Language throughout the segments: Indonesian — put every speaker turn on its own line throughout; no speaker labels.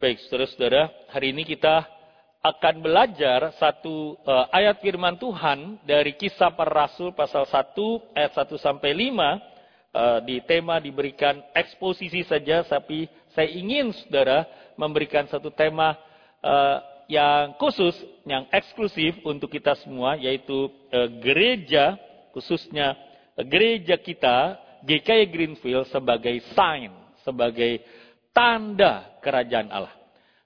Baik, saudara-saudara, hari ini kita akan belajar satu uh, ayat firman Tuhan dari kisah para rasul pasal 1 ayat 1 sampai 5 uh, eh, di tema diberikan eksposisi saja tapi saya ingin saudara memberikan satu tema uh, yang khusus yang eksklusif untuk kita semua yaitu uh, gereja khususnya uh, gereja kita GKI Greenfield sebagai sign sebagai tanda kerajaan Allah.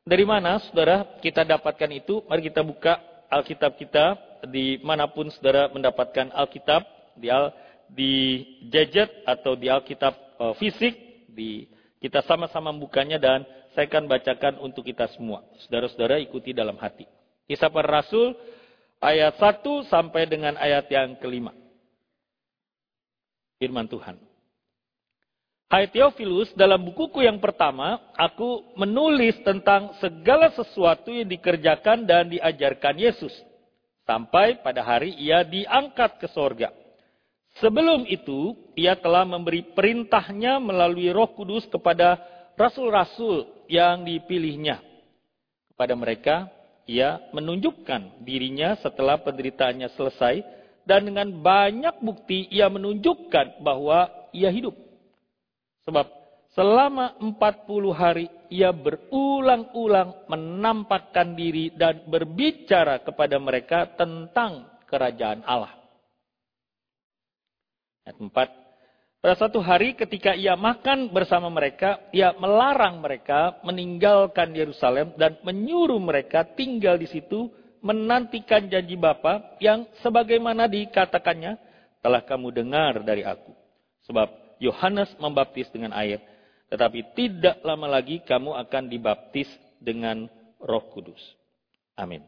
Dari mana saudara kita dapatkan itu? Mari kita buka Alkitab kita di mana pun saudara mendapatkan Alkitab di al, di gadget atau di Alkitab uh, fisik di kita sama-sama membukanya dan saya akan bacakan untuk kita semua. Saudara-saudara ikuti dalam hati. Kisah para Rasul ayat 1 sampai dengan ayat yang kelima. Firman Tuhan. Hai Theophilus, dalam bukuku yang pertama, aku menulis tentang segala sesuatu yang dikerjakan dan diajarkan Yesus. Sampai pada hari ia diangkat ke sorga. Sebelum itu, ia telah memberi perintahnya melalui roh kudus kepada rasul-rasul yang dipilihnya. Kepada mereka, ia menunjukkan dirinya setelah penderitaannya selesai dan dengan banyak bukti ia menunjukkan bahwa ia hidup. Sebab selama 40 hari ia berulang-ulang menampakkan diri dan berbicara kepada mereka tentang kerajaan Allah. Ayat 4. Pada satu hari ketika ia makan bersama mereka, ia melarang mereka meninggalkan Yerusalem dan menyuruh mereka tinggal di situ menantikan janji Bapa yang sebagaimana dikatakannya telah kamu dengar dari aku. Sebab Yohanes membaptis dengan air, tetapi tidak lama lagi kamu akan dibaptis dengan Roh Kudus. Amin.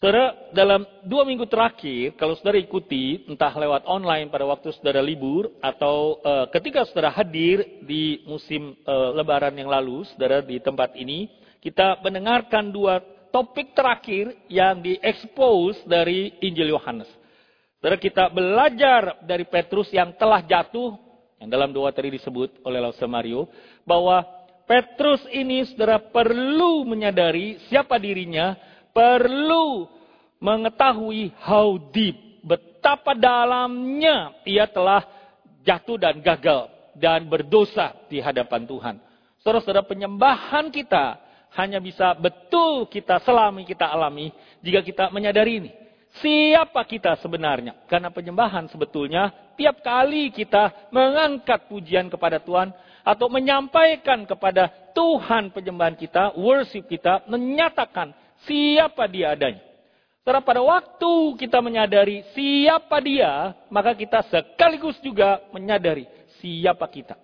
Saudara, dalam dua minggu terakhir, kalau saudara ikuti, entah lewat online pada waktu saudara libur, atau uh, ketika saudara hadir di musim uh, lebaran yang lalu, saudara di tempat ini, kita mendengarkan dua topik terakhir yang diekspos dari Injil Yohanes. Saudara kita belajar dari Petrus yang telah jatuh, yang dalam doa tadi disebut oleh Lause Mario, bahwa Petrus ini saudara perlu menyadari siapa dirinya, perlu mengetahui how deep, betapa dalamnya ia telah jatuh dan gagal dan berdosa di hadapan Tuhan. Saudara-saudara penyembahan kita hanya bisa betul kita selami kita alami jika kita menyadari ini. Siapa kita sebenarnya? Karena penyembahan sebetulnya tiap kali kita mengangkat pujian kepada Tuhan atau menyampaikan kepada Tuhan penyembahan kita, worship kita, menyatakan siapa dia adanya. Setelah pada waktu kita menyadari siapa dia, maka kita sekaligus juga menyadari siapa kita.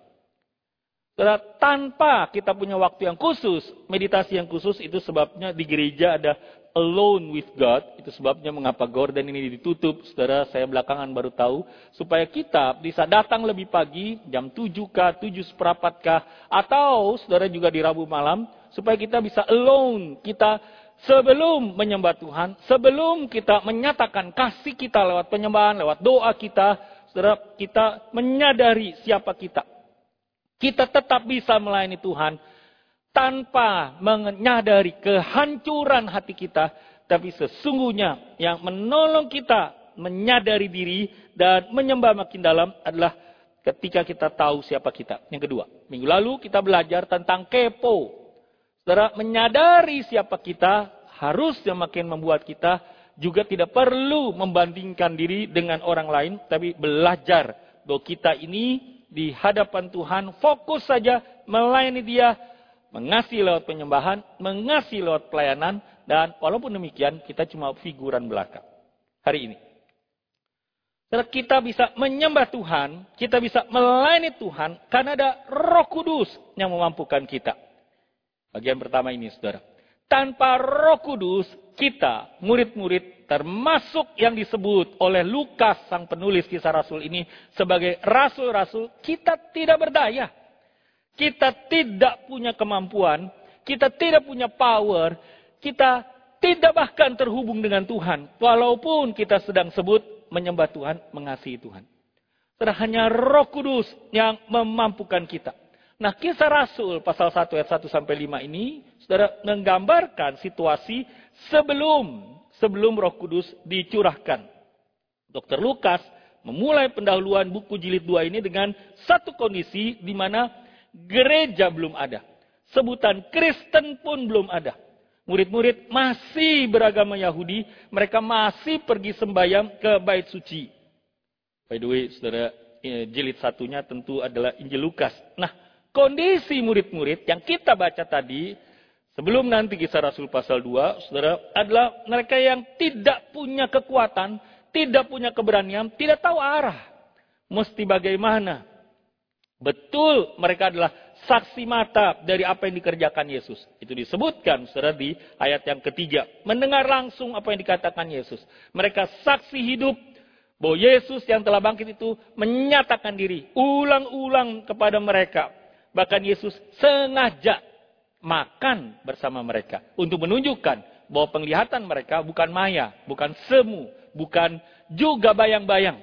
Setelah tanpa kita punya waktu yang khusus, meditasi yang khusus itu sebabnya di gereja ada alone with God. Itu sebabnya mengapa gorden ini ditutup. Saudara, saya belakangan baru tahu. Supaya kita bisa datang lebih pagi, jam 7 kah, 7 seperapat kah. Atau saudara juga di Rabu malam. Supaya kita bisa alone. Kita sebelum menyembah Tuhan. Sebelum kita menyatakan kasih kita lewat penyembahan, lewat doa kita. Saudara, kita menyadari siapa kita. Kita tetap bisa melayani Tuhan tanpa menyadari kehancuran hati kita, tapi sesungguhnya yang menolong kita menyadari diri dan menyembah makin dalam adalah ketika kita tahu siapa kita. Yang kedua, minggu lalu kita belajar tentang kepo. Saudara, menyadari siapa kita harus yang makin membuat kita juga tidak perlu membandingkan diri dengan orang lain, tapi belajar bahwa kita ini di hadapan Tuhan fokus saja melayani dia mengasihi lewat penyembahan, mengasihi lewat pelayanan, dan walaupun demikian kita cuma figuran belaka. Hari ini. Kita bisa menyembah Tuhan, kita bisa melayani Tuhan karena ada roh kudus yang memampukan kita. Bagian pertama ini saudara. Tanpa roh kudus, kita, murid-murid, termasuk yang disebut oleh Lukas, sang penulis kisah Rasul ini, sebagai rasul-rasul, kita tidak berdaya. Kita tidak punya kemampuan, kita tidak punya power, kita tidak bahkan terhubung dengan Tuhan. Walaupun kita sedang sebut menyembah Tuhan, mengasihi Tuhan. Hanya roh kudus yang memampukan kita. Nah, kisah Rasul pasal 1 ayat 1 sampai 5 ini Saudara menggambarkan situasi sebelum sebelum Roh Kudus dicurahkan. Dr. Lukas memulai pendahuluan buku jilid 2 ini dengan satu kondisi di mana gereja belum ada. Sebutan Kristen pun belum ada. Murid-murid masih beragama Yahudi, mereka masih pergi sembahyang ke bait suci. By the way, saudara, eh, jilid satunya tentu adalah Injil Lukas. Nah, kondisi murid-murid yang kita baca tadi, sebelum nanti kisah Rasul pasal 2, saudara, adalah mereka yang tidak punya kekuatan, tidak punya keberanian, tidak tahu arah. Mesti bagaimana. Betul mereka adalah saksi mata dari apa yang dikerjakan Yesus. Itu disebutkan saudara di ayat yang ketiga. Mendengar langsung apa yang dikatakan Yesus. Mereka saksi hidup bahwa Yesus yang telah bangkit itu menyatakan diri ulang-ulang kepada mereka Bahkan Yesus sengaja makan bersama mereka untuk menunjukkan bahwa penglihatan mereka bukan maya, bukan semu, bukan juga bayang-bayang.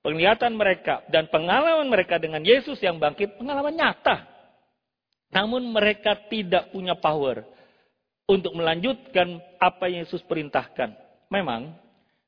Penglihatan mereka dan pengalaman mereka dengan Yesus yang bangkit pengalaman nyata. Namun mereka tidak punya power untuk melanjutkan apa yang Yesus perintahkan. Memang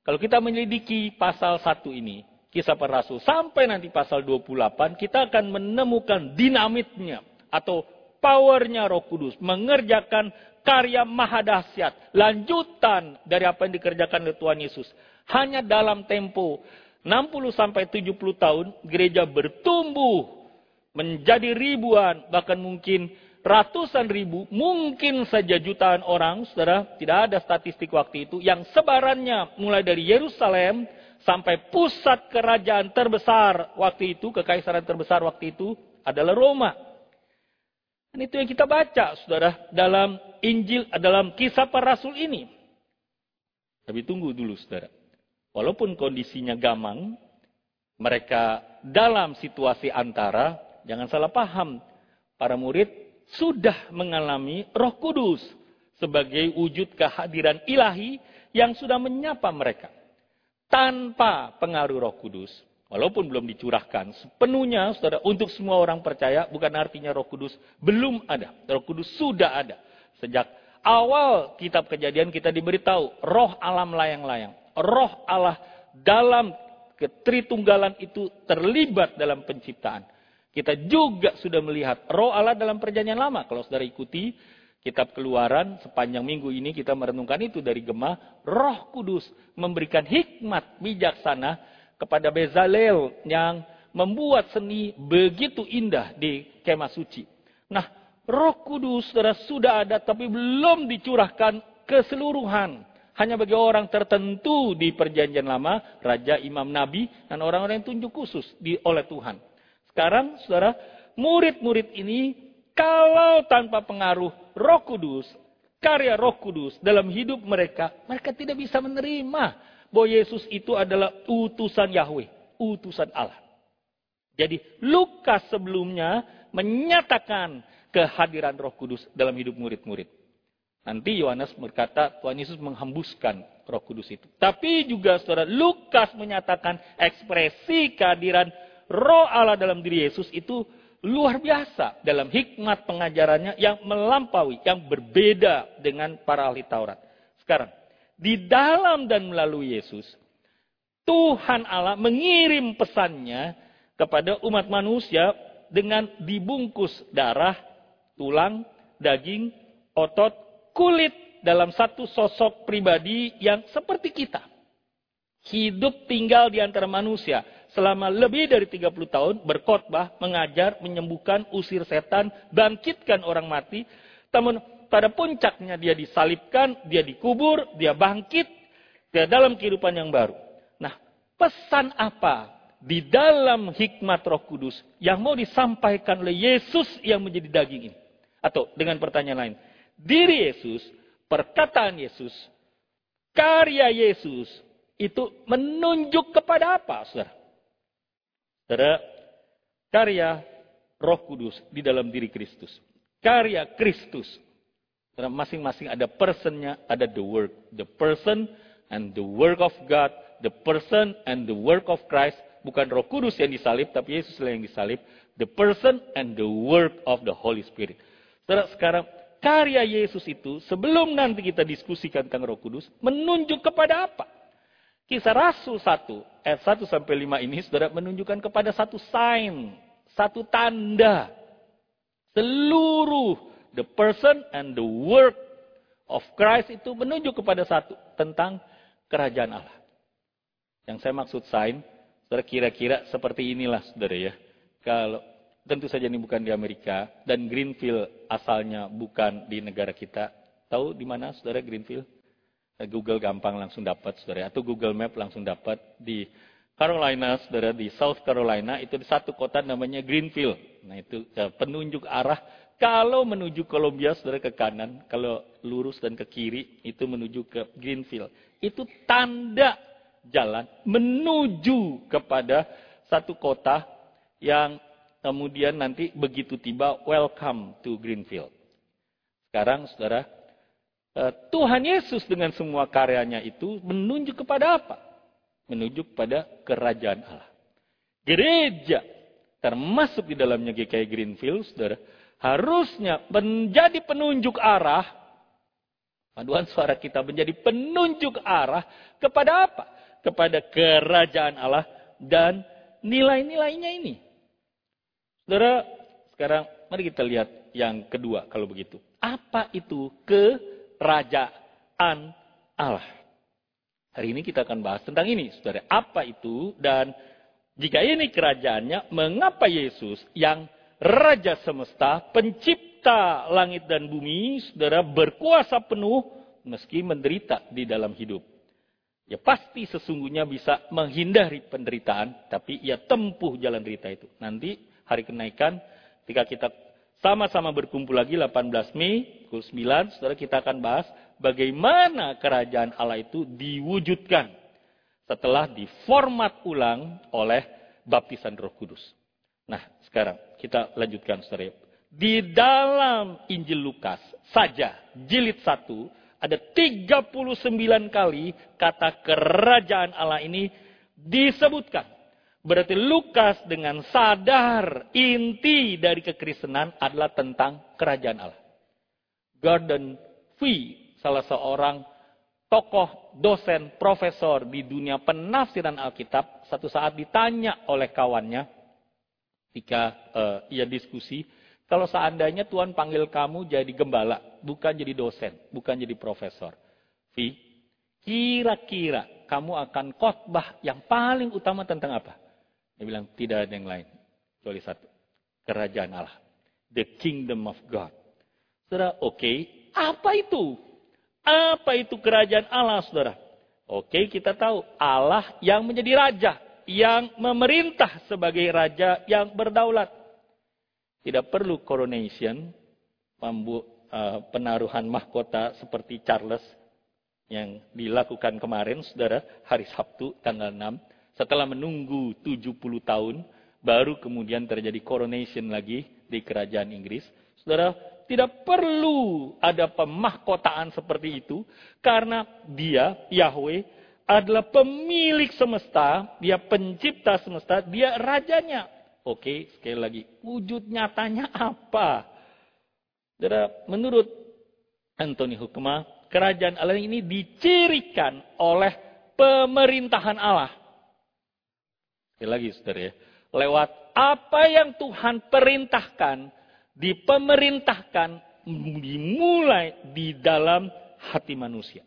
kalau kita menyelidiki pasal satu ini, kisah para rasul sampai nanti pasal 28 kita akan menemukan dinamitnya atau powernya Roh Kudus mengerjakan karya maha dahsyat, lanjutan dari apa yang dikerjakan oleh Tuhan Yesus. Hanya dalam tempo 60 sampai 70 tahun gereja bertumbuh menjadi ribuan bahkan mungkin ratusan ribu, mungkin saja jutaan orang, Saudara, tidak ada statistik waktu itu yang sebarannya mulai dari Yerusalem sampai pusat kerajaan terbesar waktu itu, kekaisaran terbesar waktu itu adalah Roma. Dan itu yang kita baca, saudara, dalam Injil, dalam kisah para rasul ini. Tapi tunggu dulu, saudara. Walaupun kondisinya gamang, mereka dalam situasi antara, jangan salah paham, para murid sudah mengalami roh kudus sebagai wujud kehadiran ilahi yang sudah menyapa mereka tanpa pengaruh Roh Kudus, walaupun belum dicurahkan sepenuhnya, saudara, untuk semua orang percaya, bukan artinya Roh Kudus belum ada. Roh Kudus sudah ada. Sejak awal kitab kejadian kita diberitahu, roh alam layang-layang. Roh Allah dalam ketritunggalan itu terlibat dalam penciptaan. Kita juga sudah melihat roh Allah dalam perjanjian lama. Kalau saudara ikuti Kitab Keluaran sepanjang minggu ini kita merenungkan itu dari Gemah. Roh Kudus memberikan hikmat bijaksana kepada Bezalel yang membuat seni begitu indah di kemah suci. Nah, Roh Kudus saudara, sudah ada tapi belum dicurahkan keseluruhan. Hanya bagi orang tertentu di perjanjian lama, raja, imam, nabi, dan orang-orang yang tunjuk khusus di, oleh Tuhan. Sekarang, saudara, murid-murid ini kalau tanpa pengaruh Roh Kudus, karya Roh Kudus dalam hidup mereka, mereka tidak bisa menerima bahwa Yesus itu adalah utusan Yahweh, utusan Allah. Jadi Lukas sebelumnya menyatakan kehadiran Roh Kudus dalam hidup murid-murid. Nanti Yohanes berkata Tuhan Yesus menghembuskan Roh Kudus itu. Tapi juga saudara Lukas menyatakan ekspresi kehadiran Roh Allah dalam diri Yesus itu luar biasa dalam hikmat pengajarannya yang melampaui, yang berbeda dengan para ahli Taurat. Sekarang, di dalam dan melalui Yesus, Tuhan Allah mengirim pesannya kepada umat manusia dengan dibungkus darah, tulang, daging, otot, kulit dalam satu sosok pribadi yang seperti kita. Hidup tinggal di antara manusia selama lebih dari 30 tahun berkhotbah, mengajar, menyembuhkan, usir setan, bangkitkan orang mati. Namun pada puncaknya dia disalibkan, dia dikubur, dia bangkit dia dalam kehidupan yang baru. Nah, pesan apa di dalam hikmat Roh Kudus yang mau disampaikan oleh Yesus yang menjadi daging ini? Atau dengan pertanyaan lain, diri Yesus, perkataan Yesus, karya Yesus itu menunjuk kepada apa, saudara? Saudara, karya Roh Kudus di dalam diri Kristus. Karya Kristus. Masing-masing ada personnya, ada the work. The person and the work of God, the person and the work of Christ. Bukan Roh Kudus yang disalib, tapi Yesus yang disalib. The person and the work of the Holy Spirit. Saudara, sekarang karya Yesus itu sebelum nanti kita diskusikan tentang Roh Kudus menunjuk kepada apa? Kisah Rasul 1 ayat 1 sampai 5 ini Saudara menunjukkan kepada satu sign, satu tanda. Seluruh the person and the work of Christ itu menunjuk kepada satu tentang kerajaan Allah. Yang saya maksud sign, saudara kira-kira seperti inilah saudara ya. Kalau tentu saja ini bukan di Amerika dan Greenfield asalnya bukan di negara kita. Tahu di mana saudara Greenfield? Eh, Google gampang langsung dapat saudara atau Google Map langsung dapat di Carolina saudara di South Carolina itu di satu kota namanya Greenfield. Nah itu eh, penunjuk arah kalau menuju Columbia saudara ke kanan, kalau lurus dan ke kiri itu menuju ke Greenfield. Itu tanda jalan menuju kepada satu kota yang kemudian nanti begitu tiba welcome to Greenfield. Sekarang saudara, eh, Tuhan Yesus dengan semua karyanya itu menunjuk kepada apa? Menunjuk pada kerajaan Allah. Gereja termasuk di dalamnya GKI Greenfield, saudara, harusnya menjadi penunjuk arah. Paduan suara kita menjadi penunjuk arah kepada apa? Kepada kerajaan Allah dan nilai-nilainya ini. Saudara, sekarang mari kita lihat yang kedua kalau begitu. Apa itu kerajaan Allah? Hari ini kita akan bahas tentang ini, saudara. Apa itu dan jika ini kerajaannya, mengapa Yesus yang Raja semesta, pencipta langit dan bumi, saudara berkuasa penuh meski menderita di dalam hidup. Ya pasti sesungguhnya bisa menghindari penderitaan, tapi ia tempuh jalan derita itu. Nanti hari kenaikan, ketika kita sama-sama berkumpul lagi 18 Mei, pukul 9, saudara kita akan bahas bagaimana kerajaan Allah itu diwujudkan setelah diformat ulang oleh baptisan roh kudus. Nah, sekarang kita lanjutkan saudara. Di dalam Injil Lukas saja, jilid 1, ada 39 kali kata kerajaan Allah ini disebutkan. Berarti Lukas dengan sadar inti dari kekristenan adalah tentang kerajaan Allah. Gordon Fee, salah seorang tokoh, dosen, profesor di dunia penafsiran Alkitab, satu saat ditanya oleh kawannya, ketika uh, ia diskusi, kalau seandainya Tuhan panggil kamu jadi gembala, bukan jadi dosen, bukan jadi profesor. Vi, kira-kira kamu akan khotbah yang paling utama tentang apa? Dia bilang, tidak ada yang lain. Kecuali satu. Kerajaan Allah. The kingdom of God. Saudara, oke. Okay. Apa itu? Apa itu kerajaan Allah, saudara? Oke, okay, kita tahu. Allah yang menjadi raja yang memerintah sebagai raja yang berdaulat. Tidak perlu coronation, mambu, uh, penaruhan mahkota seperti Charles yang dilakukan kemarin, saudara, hari Sabtu tanggal 6. Setelah menunggu 70 tahun, baru kemudian terjadi coronation lagi di kerajaan Inggris. Saudara, tidak perlu ada pemahkotaan seperti itu, karena dia, Yahweh, adalah pemilik semesta, dia pencipta semesta, dia rajanya. Oke, sekali lagi, wujud nyatanya apa? Saudara, menurut Anthony Hukma, kerajaan Allah ini dicirikan oleh pemerintahan Allah. Sekali lagi, saudara ya. Lewat apa yang Tuhan perintahkan, dipemerintahkan, dimulai di dalam hati manusia.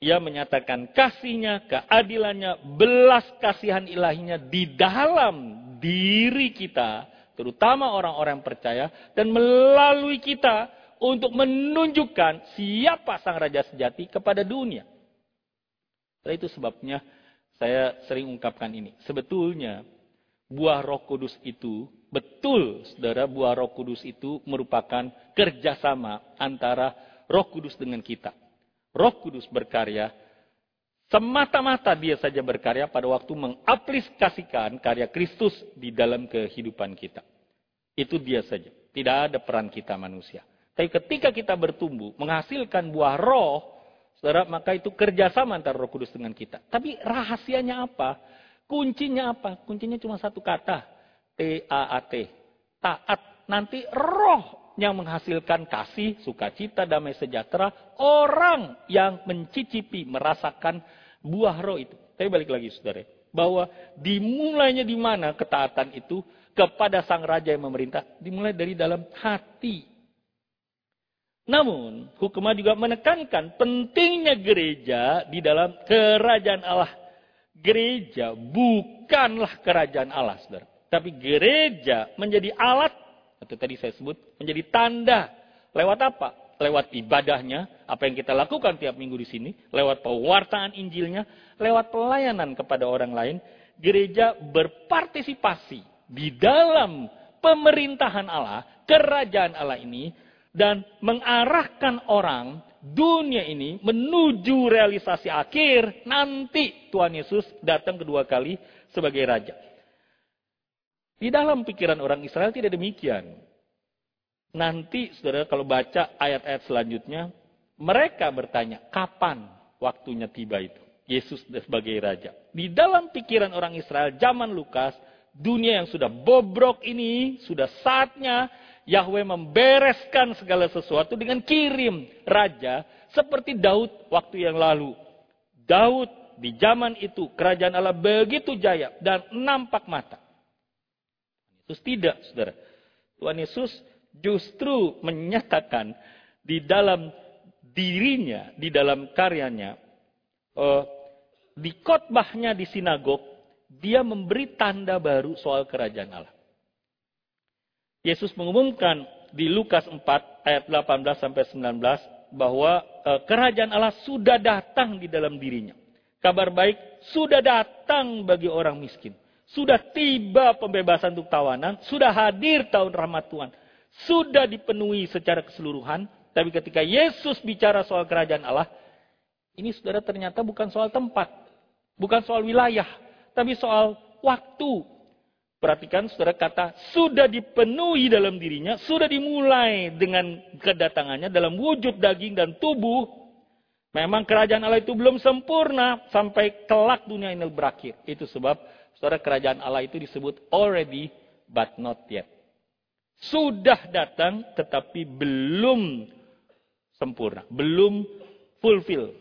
Ia menyatakan kasihnya, keadilannya, belas kasihan ilahinya di dalam diri kita, terutama orang-orang percaya, dan melalui kita untuk menunjukkan siapa sang raja sejati kepada dunia. Itu sebabnya saya sering ungkapkan ini. Sebetulnya buah roh kudus itu, betul saudara buah roh kudus itu merupakan kerjasama antara roh kudus dengan kita. Roh Kudus berkarya semata-mata dia saja berkarya pada waktu mengaplikasikan karya Kristus di dalam kehidupan kita. Itu dia saja. Tidak ada peran kita manusia. Tapi ketika kita bertumbuh, menghasilkan buah roh, saudara, maka itu kerjasama antara roh kudus dengan kita. Tapi rahasianya apa? Kuncinya apa? Kuncinya cuma satu kata. T-A-A-T. Taat. Nanti roh yang menghasilkan kasih, sukacita, damai sejahtera. Orang yang mencicipi, merasakan buah roh itu. Tapi balik lagi saudara. Bahwa dimulainya di mana ketaatan itu kepada sang raja yang memerintah. Dimulai dari dalam hati. Namun, hukumah juga menekankan pentingnya gereja di dalam kerajaan Allah. Gereja bukanlah kerajaan Allah, saudara. Tapi gereja menjadi alat, atau tadi saya sebut, menjadi tanda. Lewat apa? Lewat ibadahnya, apa yang kita lakukan tiap minggu di sini, lewat pewartaan Injilnya, lewat pelayanan kepada orang lain, gereja berpartisipasi di dalam pemerintahan Allah, kerajaan Allah ini, dan mengarahkan orang dunia ini menuju realisasi akhir nanti Tuhan Yesus datang kedua kali sebagai raja. Di dalam pikiran orang Israel tidak demikian. Nanti saudara kalau baca ayat-ayat selanjutnya, mereka bertanya, kapan waktunya tiba itu? Yesus sebagai raja. Di dalam pikiran orang Israel zaman Lukas, dunia yang sudah bobrok ini, sudah saatnya Yahweh membereskan segala sesuatu dengan kirim raja seperti Daud waktu yang lalu. Daud di zaman itu kerajaan Allah begitu jaya dan nampak mata. Yesus tidak, saudara. Tuhan Yesus justru menyatakan di dalam dirinya, di dalam karyanya, uh, di khotbahnya di sinagog, dia memberi tanda baru soal kerajaan Allah. Yesus mengumumkan di Lukas 4 ayat 18 sampai 19 bahwa e, kerajaan Allah sudah datang di dalam dirinya. Kabar baik sudah datang bagi orang miskin. Sudah tiba pembebasan untuk tawanan, sudah hadir tahun rahmat Tuhan. Sudah dipenuhi secara keseluruhan, tapi ketika Yesus bicara soal kerajaan Allah, ini saudara ternyata bukan soal tempat, bukan soal wilayah, tapi soal waktu, Perhatikan saudara kata sudah dipenuhi dalam dirinya, sudah dimulai dengan kedatangannya dalam wujud daging dan tubuh. Memang kerajaan Allah itu belum sempurna sampai kelak dunia ini berakhir. Itu sebab saudara kerajaan Allah itu disebut already but not yet. Sudah datang tetapi belum sempurna, belum fulfill.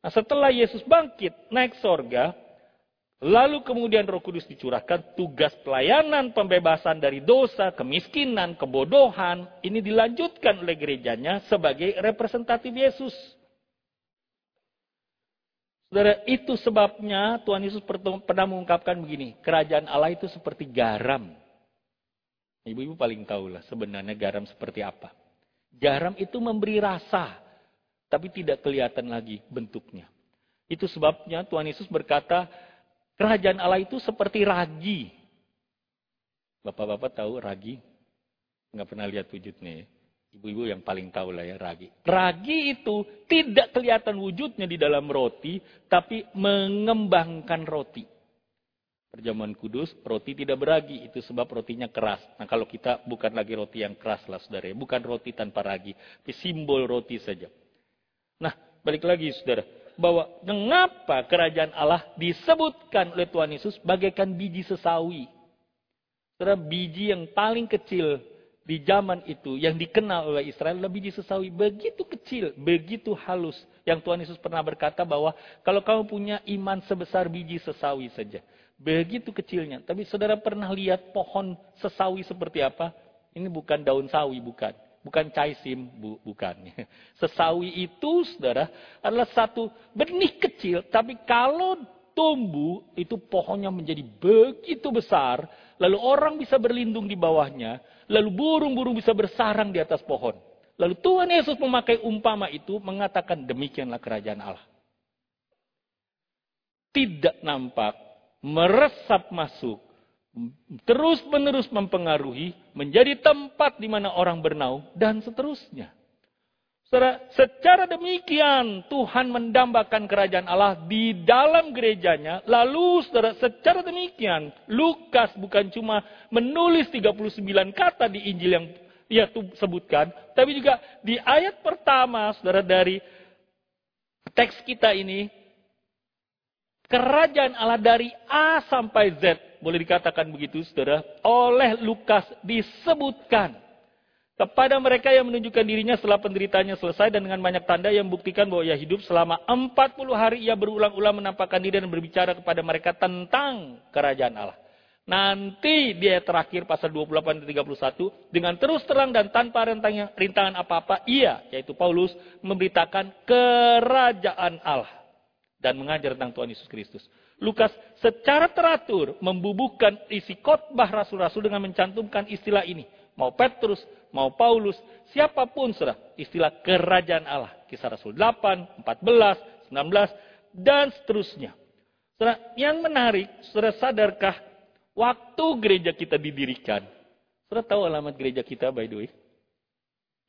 Nah, setelah Yesus bangkit naik sorga, Lalu kemudian roh kudus dicurahkan tugas pelayanan pembebasan dari dosa, kemiskinan, kebodohan. Ini dilanjutkan oleh gerejanya sebagai representatif Yesus. Saudara, itu sebabnya Tuhan Yesus pernah mengungkapkan begini. Kerajaan Allah itu seperti garam. Ibu-ibu paling tahu lah sebenarnya garam seperti apa. Garam itu memberi rasa, tapi tidak kelihatan lagi bentuknya. Itu sebabnya Tuhan Yesus berkata, Kerajaan Allah itu seperti ragi. Bapak-bapak tahu ragi? Nggak pernah lihat wujudnya ya. Ibu-ibu yang paling tahu lah ya ragi. Ragi itu tidak kelihatan wujudnya di dalam roti, tapi mengembangkan roti. Perjamuan kudus, roti tidak beragi, itu sebab rotinya keras. Nah kalau kita bukan lagi roti yang keras lah saudara, ya. bukan roti tanpa ragi, tapi simbol roti saja. Nah balik lagi saudara, bahwa mengapa kerajaan Allah disebutkan oleh Tuhan Yesus bagaikan biji sesawi. Saudara, biji yang paling kecil di zaman itu yang dikenal oleh Israel adalah biji sesawi begitu kecil, begitu halus. Yang Tuhan Yesus pernah berkata bahwa kalau kamu punya iman sebesar biji sesawi saja, begitu kecilnya. Tapi saudara pernah lihat pohon sesawi seperti apa? Ini bukan daun sawi, bukan. Bukan caisim, bu, bukan. Sesawi itu, saudara, adalah satu benih kecil, tapi kalau tumbuh, itu pohonnya menjadi begitu besar, lalu orang bisa berlindung di bawahnya, lalu burung-burung bisa bersarang di atas pohon. Lalu Tuhan Yesus memakai umpama itu, mengatakan demikianlah kerajaan Allah. Tidak nampak, meresap masuk, terus-menerus mempengaruhi, menjadi tempat di mana orang bernaung, dan seterusnya. Secara demikian Tuhan mendambakan kerajaan Allah di dalam gerejanya. Lalu secara demikian Lukas bukan cuma menulis 39 kata di Injil yang ia sebutkan. Tapi juga di ayat pertama saudara dari teks kita ini. Kerajaan Allah dari A sampai Z boleh dikatakan begitu saudara, oleh Lukas disebutkan kepada mereka yang menunjukkan dirinya setelah penderitanya selesai dan dengan banyak tanda yang membuktikan bahwa ia hidup selama 40 hari ia berulang-ulang menampakkan diri dan berbicara kepada mereka tentang kerajaan Allah. Nanti dia terakhir pasal 28 dan 31 dengan terus terang dan tanpa rintangan apa-apa ia yaitu Paulus memberitakan kerajaan Allah dan mengajar tentang Tuhan Yesus Kristus. Lukas secara teratur membubuhkan isi khotbah rasul-rasul dengan mencantumkan istilah ini. Mau Petrus, mau Paulus, siapa pun sudah istilah kerajaan Allah. Kisah Rasul 8, 14, 19, dan seterusnya. Saudara, yang menarik, saudara sadarkah waktu gereja kita didirikan? Saudara tahu alamat gereja kita by the way?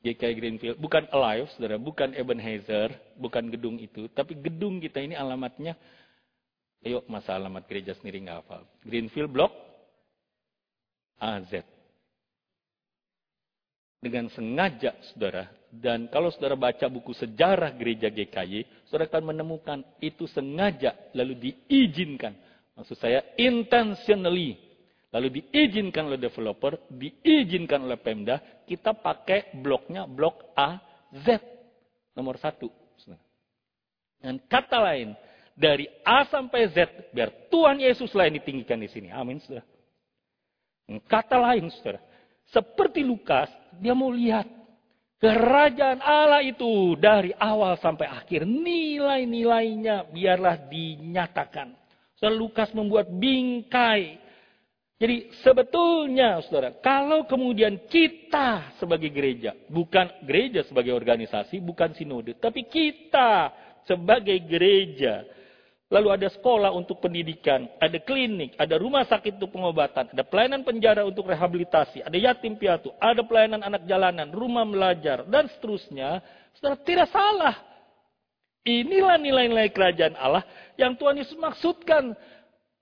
GKI Greenfield, bukan Alive, saudara, bukan Ebenezer, bukan gedung itu, tapi gedung kita ini alamatnya Ayo masa alamat gereja sendiri nggak hafal. Greenfield Block AZ. Dengan sengaja, saudara, dan kalau saudara baca buku sejarah gereja GKY, saudara akan menemukan itu sengaja lalu diizinkan. Maksud saya intentionally. Lalu diizinkan oleh developer, diizinkan oleh Pemda, kita pakai bloknya blok A, Z. Nomor satu. Dengan kata lain, dari A sampai Z, biar Tuhan Yesuslah yang ditinggikan di sini. Amin, saudara. Kata lain, saudara. Seperti Lukas, dia mau lihat kerajaan Allah itu dari awal sampai akhir. Nilai-nilainya biarlah dinyatakan. Saudara Lukas membuat bingkai. Jadi sebetulnya saudara, kalau kemudian kita sebagai gereja, bukan gereja sebagai organisasi, bukan sinode, tapi kita sebagai gereja, Lalu ada sekolah untuk pendidikan, ada klinik, ada rumah sakit untuk pengobatan, ada pelayanan penjara untuk rehabilitasi, ada yatim piatu, ada pelayanan anak jalanan, rumah belajar, dan seterusnya. Setelah tidak salah. Inilah nilai-nilai kerajaan Allah yang Tuhan Yesus maksudkan.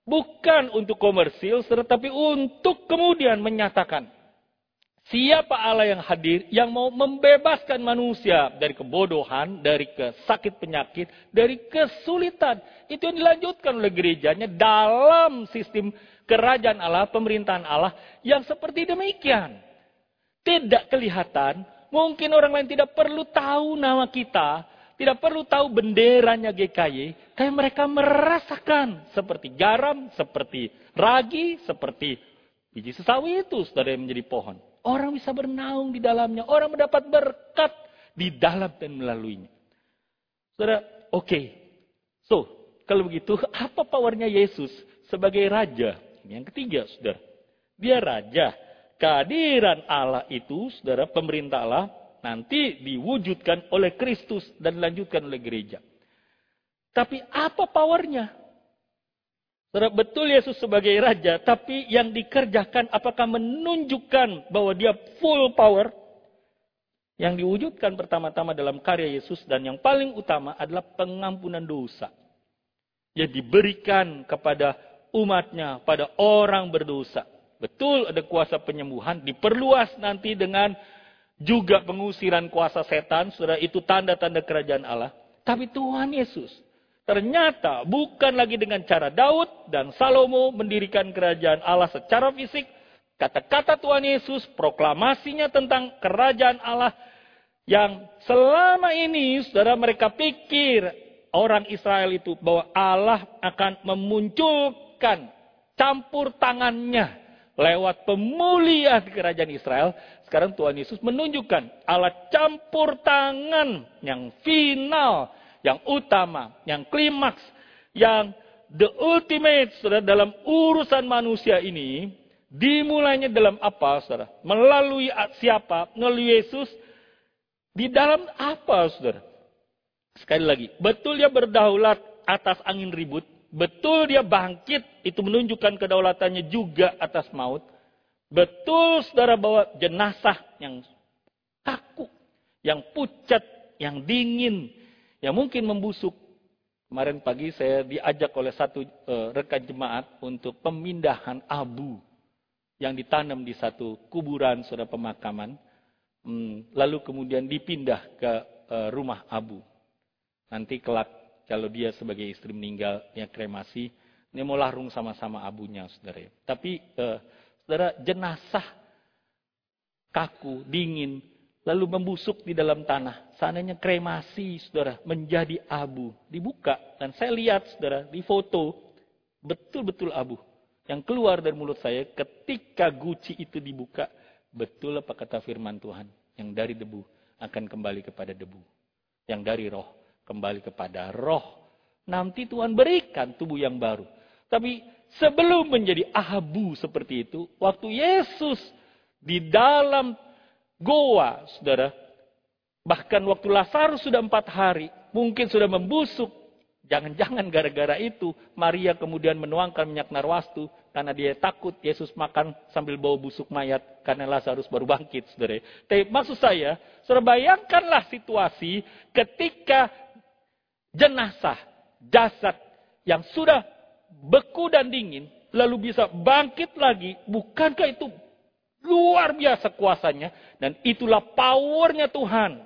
Bukan untuk komersil, tetapi untuk kemudian menyatakan Siapa Allah yang hadir yang mau membebaskan manusia dari kebodohan, dari kesakit penyakit, dari kesulitan. Itu yang dilanjutkan oleh gerejanya dalam sistem kerajaan Allah, pemerintahan Allah yang seperti demikian. Tidak kelihatan, mungkin orang lain tidak perlu tahu nama kita, tidak perlu tahu benderanya GKY, kayak mereka merasakan seperti garam, seperti ragi, seperti biji sesawi itu yang menjadi pohon. Orang bisa bernaung di dalamnya. Orang mendapat berkat di dalam dan melaluinya. Saudara, oke. Okay. So, kalau begitu, apa powernya Yesus sebagai raja? Yang ketiga, saudara. Dia raja. Kehadiran Allah itu, saudara, pemerintah Allah, nanti diwujudkan oleh Kristus dan dilanjutkan oleh gereja. Tapi apa powernya? Betul Yesus sebagai raja, tapi yang dikerjakan apakah menunjukkan bahwa dia full power? Yang diwujudkan pertama-tama dalam karya Yesus dan yang paling utama adalah pengampunan dosa. Yang diberikan kepada umatnya, pada orang berdosa. Betul ada kuasa penyembuhan, diperluas nanti dengan juga pengusiran kuasa setan, saudara itu tanda-tanda kerajaan Allah. Tapi Tuhan Yesus Ternyata bukan lagi dengan cara Daud dan Salomo mendirikan kerajaan Allah secara fisik. Kata-kata Tuhan Yesus, proklamasinya tentang kerajaan Allah yang selama ini saudara mereka pikir orang Israel itu bahwa Allah akan memunculkan campur tangannya lewat pemulihan kerajaan Israel. Sekarang Tuhan Yesus menunjukkan Allah campur tangan yang final yang utama, yang klimaks, yang the ultimate, saudara, dalam urusan manusia ini, dimulainya dalam apa, saudara? Melalui siapa? Melalui Yesus. Di dalam apa, saudara? Sekali lagi, betul dia berdaulat atas angin ribut, betul dia bangkit, itu menunjukkan kedaulatannya juga atas maut. Betul saudara bahwa jenazah yang kaku, yang pucat, yang dingin, yang mungkin membusuk. Kemarin pagi saya diajak oleh satu uh, rekan jemaat untuk pemindahan abu yang ditanam di satu kuburan saudara pemakaman. Hmm, lalu kemudian dipindah ke uh, rumah abu. Nanti kelak kalau dia sebagai istri meninggal yang kremasi, Ini mau larung sama-sama abunya, saudara. Tapi, uh, saudara, jenazah kaku, dingin, lalu membusuk di dalam tanah. Seandainya kremasi, saudara, menjadi abu. Dibuka, dan saya lihat, saudara, di foto, betul-betul abu. Yang keluar dari mulut saya ketika guci itu dibuka, betul apa kata firman Tuhan. Yang dari debu akan kembali kepada debu. Yang dari roh kembali kepada roh. Nanti Tuhan berikan tubuh yang baru. Tapi sebelum menjadi abu seperti itu, waktu Yesus di dalam goa, saudara, bahkan waktu Lazarus sudah empat hari, mungkin sudah membusuk, jangan-jangan gara-gara itu Maria kemudian menuangkan minyak narwastu karena dia takut Yesus makan sambil bawa busuk mayat karena Lazarus baru bangkit, saudara. Tapi maksud saya, saudara bayangkanlah situasi ketika jenazah, jasad yang sudah beku dan dingin, lalu bisa bangkit lagi, bukankah itu luar biasa kuasanya? Dan itulah powernya Tuhan.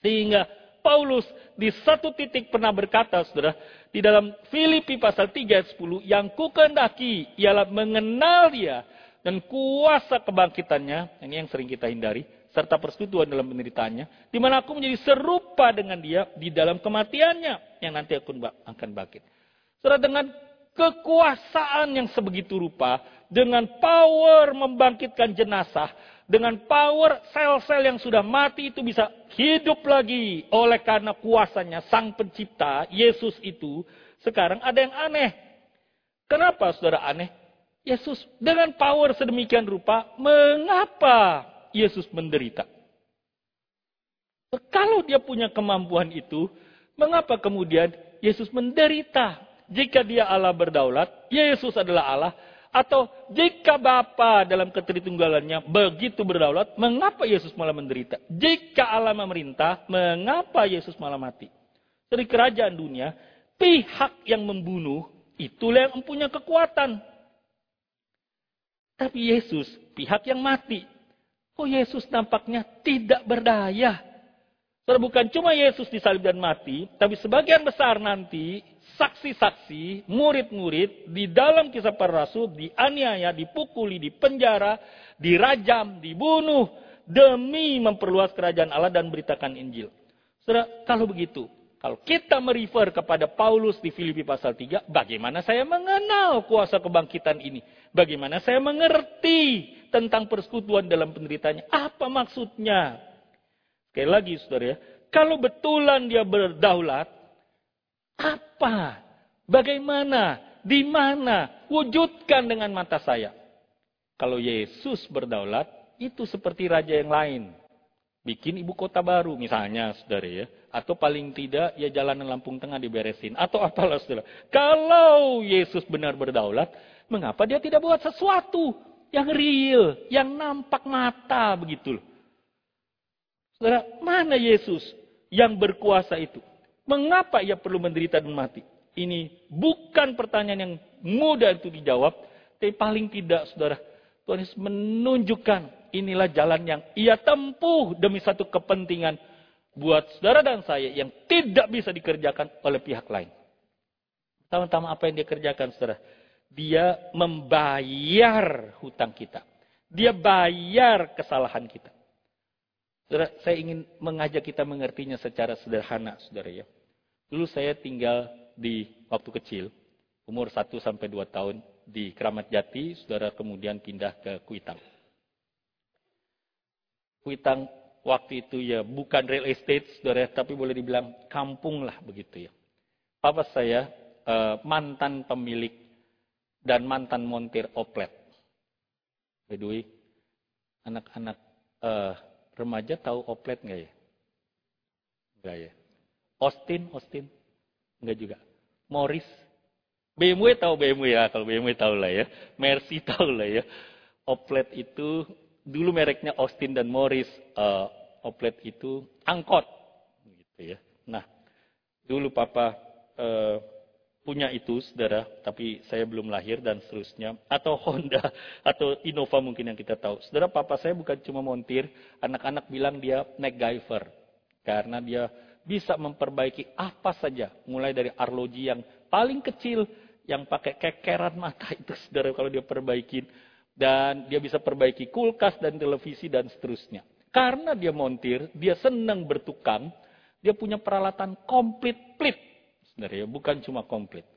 Sehingga Paulus di satu titik pernah berkata, saudara, di dalam Filipi pasal 3 ayat 10, yang kukendaki ialah mengenal dia dan kuasa kebangkitannya, ini yang sering kita hindari, serta persekutuan dalam penderitaannya, di mana aku menjadi serupa dengan dia di dalam kematiannya, yang nanti aku akan bangkit. Saudara, dengan kekuasaan yang sebegitu rupa, dengan power membangkitkan jenazah, dengan power sel-sel yang sudah mati itu bisa hidup lagi oleh karena kuasanya sang pencipta, Yesus itu, sekarang ada yang aneh. Kenapa saudara aneh? Yesus dengan power sedemikian rupa, mengapa Yesus menderita? Kalau dia punya kemampuan itu, mengapa kemudian Yesus menderita? Jika dia Allah berdaulat, Yesus adalah Allah, atau jika Bapa dalam ketritunggalannya begitu berdaulat, mengapa Yesus malah menderita? Jika Allah memerintah, mengapa Yesus malah mati? Dari kerajaan dunia, pihak yang membunuh itulah yang mempunyai kekuatan. Tapi Yesus, pihak yang mati. Oh Yesus nampaknya tidak berdaya. Saudara bukan cuma Yesus disalib dan mati, tapi sebagian besar nanti saksi-saksi, murid-murid di dalam kisah para rasul dianiaya, dipukuli, dipenjara, dirajam, dibunuh demi memperluas kerajaan Allah dan beritakan Injil. Saudara, kalau begitu, kalau kita merefer kepada Paulus di Filipi pasal 3, bagaimana saya mengenal kuasa kebangkitan ini? Bagaimana saya mengerti tentang persekutuan dalam penderitanya? Apa maksudnya? Sekali lagi saudara ya, kalau betulan dia berdaulat, apa? Bagaimana? Di mana? Wujudkan dengan mata saya. Kalau Yesus berdaulat, itu seperti raja yang lain. Bikin ibu kota baru misalnya, saudara ya. Atau paling tidak, ya jalanan Lampung Tengah diberesin. Atau apalah, saudara. Kalau Yesus benar berdaulat, mengapa dia tidak buat sesuatu yang real, yang nampak mata begitu Saudara, mana Yesus yang berkuasa itu? Mengapa ia perlu menderita dan mati? Ini bukan pertanyaan yang mudah untuk dijawab, tapi paling tidak saudara, Tuhan Yesus menunjukkan inilah jalan yang ia tempuh demi satu kepentingan buat saudara dan saya yang tidak bisa dikerjakan oleh pihak lain. Pertama-tama apa yang dia kerjakan saudara? Dia membayar hutang kita. Dia bayar kesalahan kita. Saudara, saya ingin mengajak kita mengertinya secara sederhana, saudara ya. Dulu saya tinggal di waktu kecil, umur 1 sampai 2 tahun di Keramat Jati, saudara kemudian pindah ke Kuitang. Kuitang waktu itu ya bukan real estate, saudara, tapi boleh dibilang kampung lah begitu ya. Papa saya uh, mantan pemilik dan mantan montir oplet. By the way, anak-anak uh, remaja tahu oplet nggak ya? Enggak ya. Austin, Austin. Enggak juga. Morris. BMW tahu BMW ya, kalau BMW tahu lah ya. Mercy tahu lah ya. Oplet itu dulu mereknya Austin dan Morris. Uh, oplet itu angkot, gitu ya. Nah, dulu papa uh, punya itu, saudara, tapi saya belum lahir dan seterusnya. Atau Honda, atau Innova mungkin yang kita tahu. Saudara, papa saya bukan cuma montir, anak-anak bilang dia MacGyver. Karena dia bisa memperbaiki apa saja, mulai dari arloji yang paling kecil yang pakai kekeran mata itu saudara kalau dia perbaikin. Dan dia bisa perbaiki kulkas dan televisi dan seterusnya. Karena dia montir, dia senang bertukang, dia punya peralatan komplit plit. Sebenarnya bukan cuma komplit.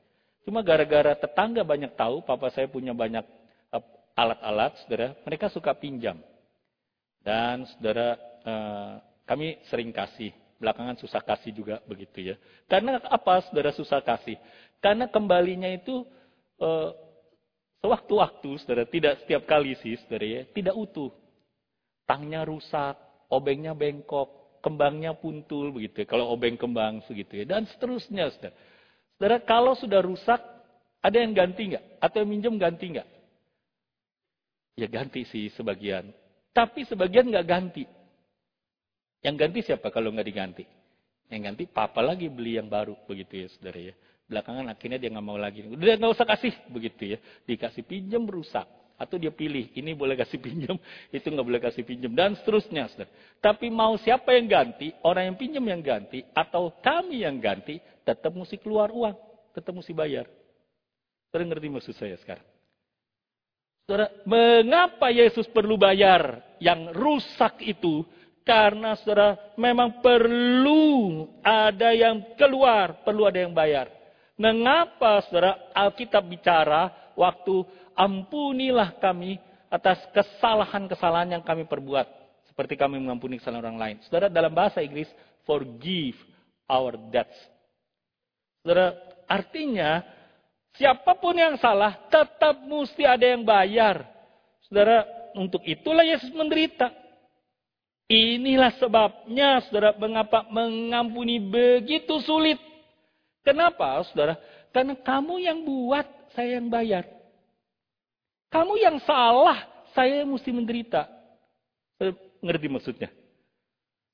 Cuma gara-gara tetangga banyak tahu, papa saya punya banyak eh, alat-alat, saudara, mereka suka pinjam. Dan saudara, uh, kami sering kasih. Belakangan susah kasih juga begitu ya. Karena apa saudara susah kasih? Karena kembalinya itu uh, sewaktu-waktu, saudara, tidak setiap kali sih, saudara ya, tidak utuh. Tangnya rusak, obengnya bengkok, kembangnya puntul begitu ya. Kalau obeng kembang begitu ya. Dan seterusnya, saudara. Saudara, kalau sudah rusak, ada yang ganti nggak? Atau yang minjem ganti nggak? Ya ganti sih sebagian. Tapi sebagian nggak ganti. Yang ganti siapa kalau nggak diganti? Yang ganti papa lagi beli yang baru begitu ya saudara ya. Belakangan akhirnya dia nggak mau lagi. Udah nggak usah kasih begitu ya. Dikasih pinjam rusak. Atau dia pilih, ini boleh kasih pinjam, itu nggak boleh kasih pinjam, dan seterusnya. Tapi mau siapa yang ganti, orang yang pinjam yang ganti, atau kami yang ganti, tetap mesti keluar uang, tetap mesti bayar. Saudara ngerti maksud saya sekarang? Saudara, mengapa Yesus perlu bayar yang rusak itu? Karena saudara memang perlu ada yang keluar, perlu ada yang bayar. Mengapa saudara Alkitab bicara waktu ampunilah kami atas kesalahan-kesalahan yang kami perbuat. Seperti kami mengampuni kesalahan orang lain. Saudara dalam bahasa Inggris, forgive our debts. Saudara, artinya Siapa pun yang salah, tetap mesti ada yang bayar. Saudara, untuk itulah Yesus menderita. Inilah sebabnya, saudara, mengapa mengampuni begitu sulit. Kenapa, saudara? Karena kamu yang buat, saya yang bayar. Kamu yang salah, saya mesti menderita. Saudara, ngerti maksudnya?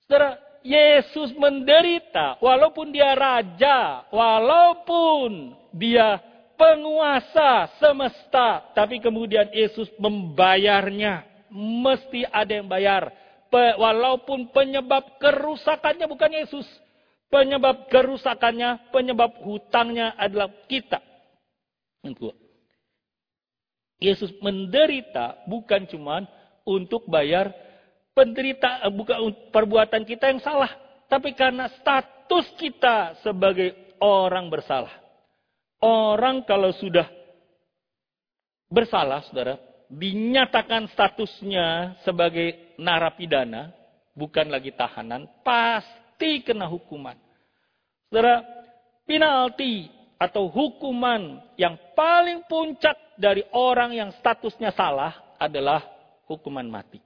Saudara, Yesus menderita, walaupun dia raja, walaupun dia penguasa semesta. Tapi kemudian Yesus membayarnya. Mesti ada yang bayar. Walaupun penyebab kerusakannya bukan Yesus. Penyebab kerusakannya, penyebab hutangnya adalah kita. Yesus menderita bukan cuma untuk bayar penderita eh, bukan perbuatan kita yang salah, tapi karena status kita sebagai orang bersalah. Orang kalau sudah bersalah, saudara, dinyatakan statusnya sebagai narapidana, bukan lagi tahanan, pasti kena hukuman. Saudara, penalti atau hukuman yang paling puncak dari orang yang statusnya salah adalah hukuman mati.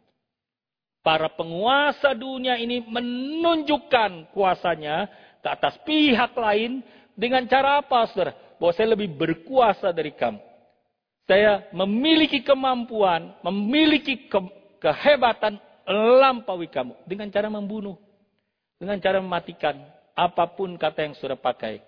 Para penguasa dunia ini menunjukkan kuasanya ke atas pihak lain dengan cara apa, saudara? bahwa saya lebih berkuasa dari kamu. Saya memiliki kemampuan, memiliki ke kehebatan lampaui kamu dengan cara membunuh, dengan cara mematikan apa pun kata yang sudah pakai.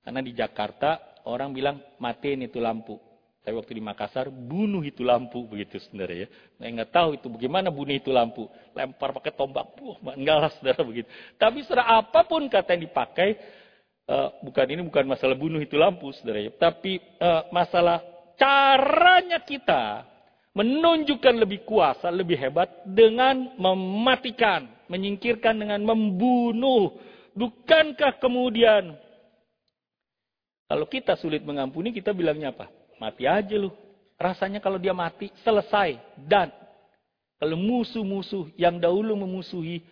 Karena di Jakarta orang bilang matiin itu lampu. Saya waktu di Makassar bunuh itu lampu begitu sebenarnya ya. Saya nggak tahu itu bagaimana bunuh itu lampu. Lempar pakai tombak, Wah, enggak lah saudara begitu. Tapi saudara apa pun kata yang dipakai, uh, bukan ini bukan masalah bunuh itu lampu, saudara, ya. tapi uh, masalah caranya kita menunjukkan lebih kuasa, lebih hebat dengan mematikan, menyingkirkan dengan membunuh. Bukankah kemudian kalau kita sulit mengampuni, kita bilangnya apa? Mati aja lu. Rasanya kalau dia mati, selesai. Dan kalau musuh-musuh yang dahulu memusuhi,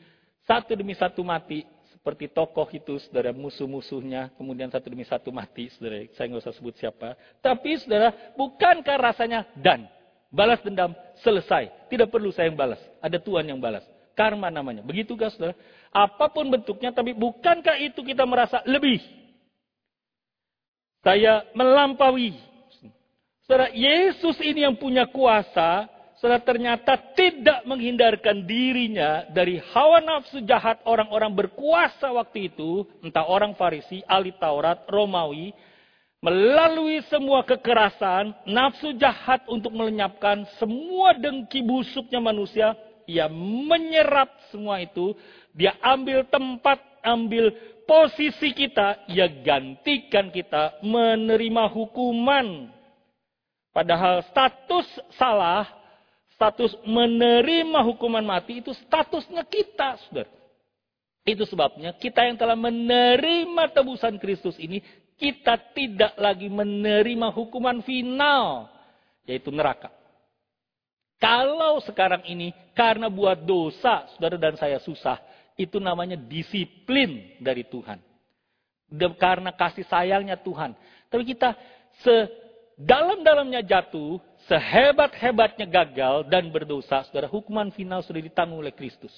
satu demi satu mati, seperti tokoh itu, saudara, musuh-musuhnya, kemudian satu demi satu mati, saudara. Saya nggak usah sebut siapa. Tapi, saudara, bukankah rasanya dan balas dendam selesai. Tidak perlu saya yang balas. Ada Tuhan yang balas. Karma namanya. Begitu saudara? Apa pun bentuknya, tapi bukankah itu kita merasa lebih? Saya melampaui. Saudara, Yesus ini yang punya kuasa, saudara ternyata tidak menghindarkan dirinya dari hawa nafsu jahat orang-orang berkuasa waktu itu, entah orang Farisi, ahli Taurat, Romawi, melalui semua kekerasan, nafsu jahat untuk melenyapkan semua dengki busuknya manusia, ia menyerap semua itu, dia ambil tempat ambil posisi kita, ia gantikan kita menerima hukuman. Padahal status salah, status menerima hukuman mati itu statusnya kita, saudara. Itu sebabnya kita yang telah menerima tebusan Kristus ini, kita tidak lagi menerima hukuman final, yaitu neraka. Kalau sekarang ini karena buat dosa, saudara dan saya susah, itu namanya disiplin dari Tuhan. Karena kasih sayangnya Tuhan. Tapi kita sedalam-dalamnya jatuh, sehebat-hebatnya gagal dan berdosa, saudara, hukuman final sudah ditanggung oleh Kristus.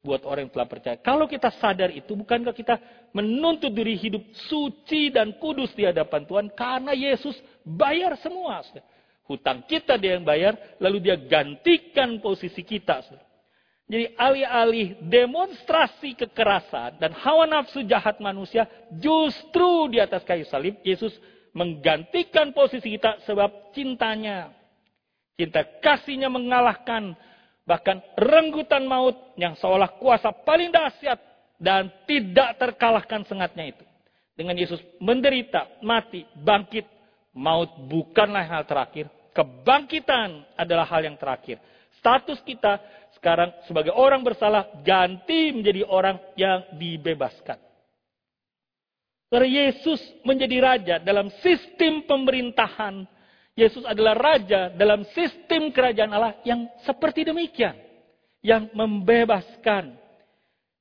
Buat orang yang telah percaya. Kalau kita sadar itu, bukankah kita menuntut diri hidup suci dan kudus di hadapan Tuhan? Karena Yesus bayar semua. Saudara. Hutang kita dia yang bayar, lalu dia gantikan posisi kita. Jadi alih-alih demonstrasi kekerasan dan hawa nafsu jahat manusia, justru di atas kayu salib, Yesus menggantikan posisi kita sebab cintanya. Cinta kasihnya mengalahkan bahkan renggutan maut yang seolah kuasa paling dahsyat dan tidak terkalahkan sengatnya itu. Dengan Yesus menderita, mati, bangkit, maut bukanlah hal terakhir, Kebangkitan adalah hal yang terakhir. Status kita sekarang sebagai orang bersalah ganti menjadi orang yang dibebaskan. Karena Yesus menjadi raja dalam sistem pemerintahan. Yesus adalah raja dalam sistem kerajaan Allah yang seperti demikian. Yang membebaskan.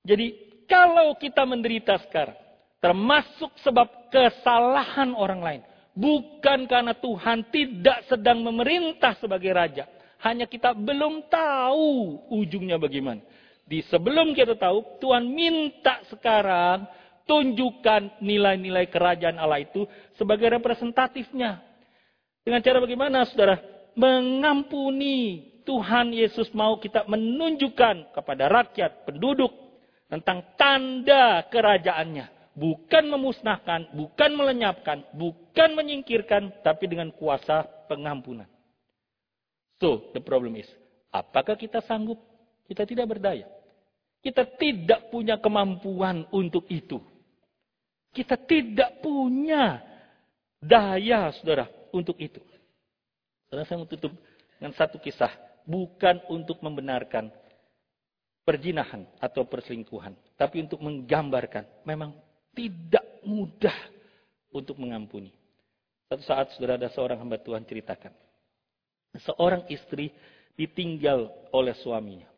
Jadi kalau kita menderita sekarang. Termasuk sebab kesalahan orang lain. Bukan karena Tuhan tidak sedang memerintah sebagai raja. Hanya kita belum tahu ujungnya bagaimana. Di sebelum kita tahu, Tuhan minta sekarang tunjukkan nilai-nilai kerajaan Allah itu sebagai representatifnya. Dengan cara bagaimana, saudara? Mengampuni. Tuhan Yesus mau kita menunjukkan kepada rakyat, penduduk, tentang tanda kerajaannya. Bukan memusnahkan, bukan melenyapkan, bukan menyingkirkan, tapi dengan kuasa pengampunan. So, the problem is, apakah kita sanggup? Kita tidak berdaya. Kita tidak punya kemampuan untuk itu. Kita tidak punya daya, saudara, untuk itu. Saudara, saya mau tutup dengan satu kisah. Bukan untuk membenarkan perjinahan atau perselingkuhan. Tapi untuk menggambarkan, memang tidak mudah untuk mengampuni. Satu saat sudah ada seorang hamba Tuhan ceritakan. Seorang istri ditinggal oleh suaminya.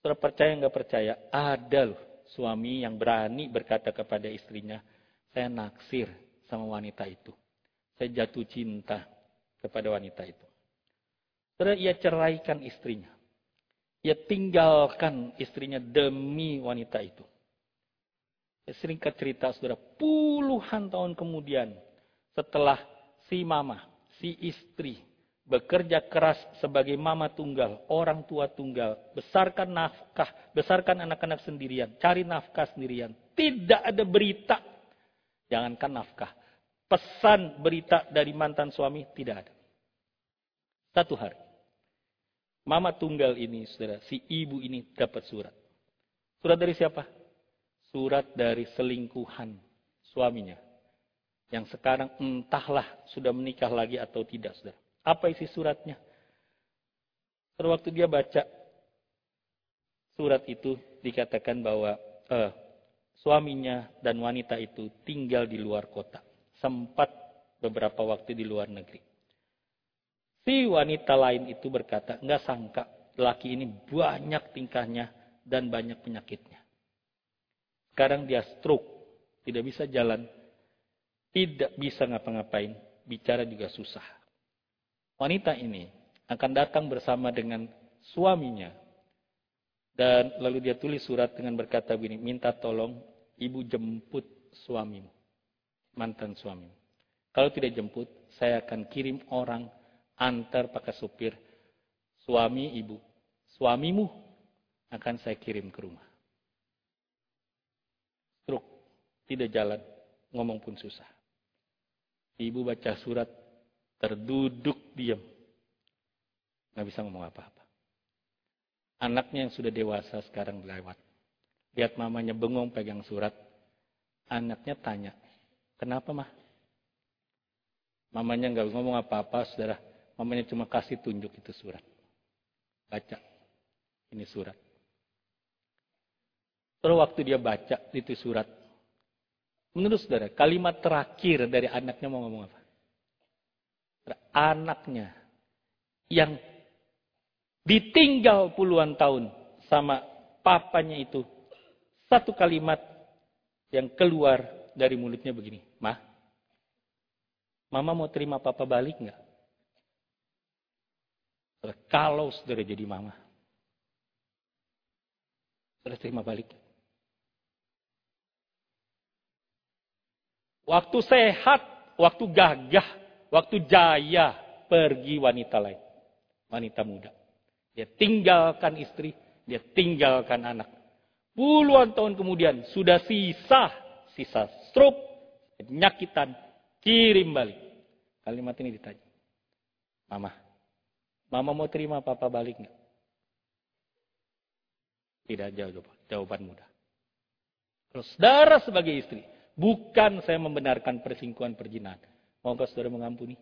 Saudara percaya nggak percaya? Ada loh suami yang berani berkata kepada istrinya, saya naksir sama wanita itu. Saya jatuh cinta kepada wanita itu. Saudara, ia ceraikan istrinya. Ia tinggalkan istrinya demi wanita itu. Seringkat cerita saudara, puluhan tahun kemudian setelah si mama, si istri bekerja keras sebagai mama tunggal, orang tua tunggal, besarkan nafkah, besarkan anak-anak sendirian, cari nafkah sendirian. Tidak ada berita, jangankan nafkah. Pesan berita dari mantan suami tidak ada. Satu hari, mama tunggal ini, saudara, si ibu ini dapat surat. Surat dari siapa? surat dari selingkuhan suaminya. Yang sekarang entahlah sudah menikah lagi atau tidak. Saudara. Apa isi suratnya? Pada waktu dia baca surat itu dikatakan bahwa eh, suaminya dan wanita itu tinggal di luar kota. Sempat beberapa waktu di luar negeri. Si wanita lain itu berkata, nggak sangka laki ini banyak tingkahnya dan banyak penyakitnya. Sekarang dia stroke, tidak bisa jalan, tidak bisa ngapa-ngapain, bicara juga susah. Wanita ini akan datang bersama dengan suaminya. Dan lalu dia tulis surat dengan berkata begini, minta tolong ibu jemput suamimu, mantan suamimu. Kalau tidak jemput, saya akan kirim orang antar pakai supir suami ibu. Suamimu akan saya kirim ke rumah. tidak jalan, ngomong pun susah. Ibu baca surat, terduduk diam. Nggak bisa ngomong apa-apa. Anaknya yang sudah dewasa sekarang lewat. Lihat mamanya bengong pegang surat. Anaknya tanya, kenapa mah? Mamanya nggak ngomong apa-apa, saudara. Mamanya cuma kasih tunjuk itu surat. Baca, ini surat. Terus waktu dia baca itu surat, menurut saudara, kalimat terakhir dari anaknya mau ngomong apa? Anaknya yang ditinggal puluhan tahun sama papanya itu. Satu kalimat yang keluar dari mulutnya begini. Mah, mama mau terima papa balik nggak? Kalau saudara jadi mama. Saudara terima balik. Waktu sehat, waktu gagah, waktu jaya, pergi wanita lain. Wanita muda. Dia tinggalkan istri, dia tinggalkan anak. Puluhan tahun kemudian sudah sisa, sisa stroke, penyakitan, kirim balik. Kalimat ini ditanya. Mama, mama mau terima papa balik nggak? Tidak jauh jawaban mudah. Terus saudara sebagai istri, bukan saya membenarkan persingkuhan perjinahan. Maukah saudara mengampuni?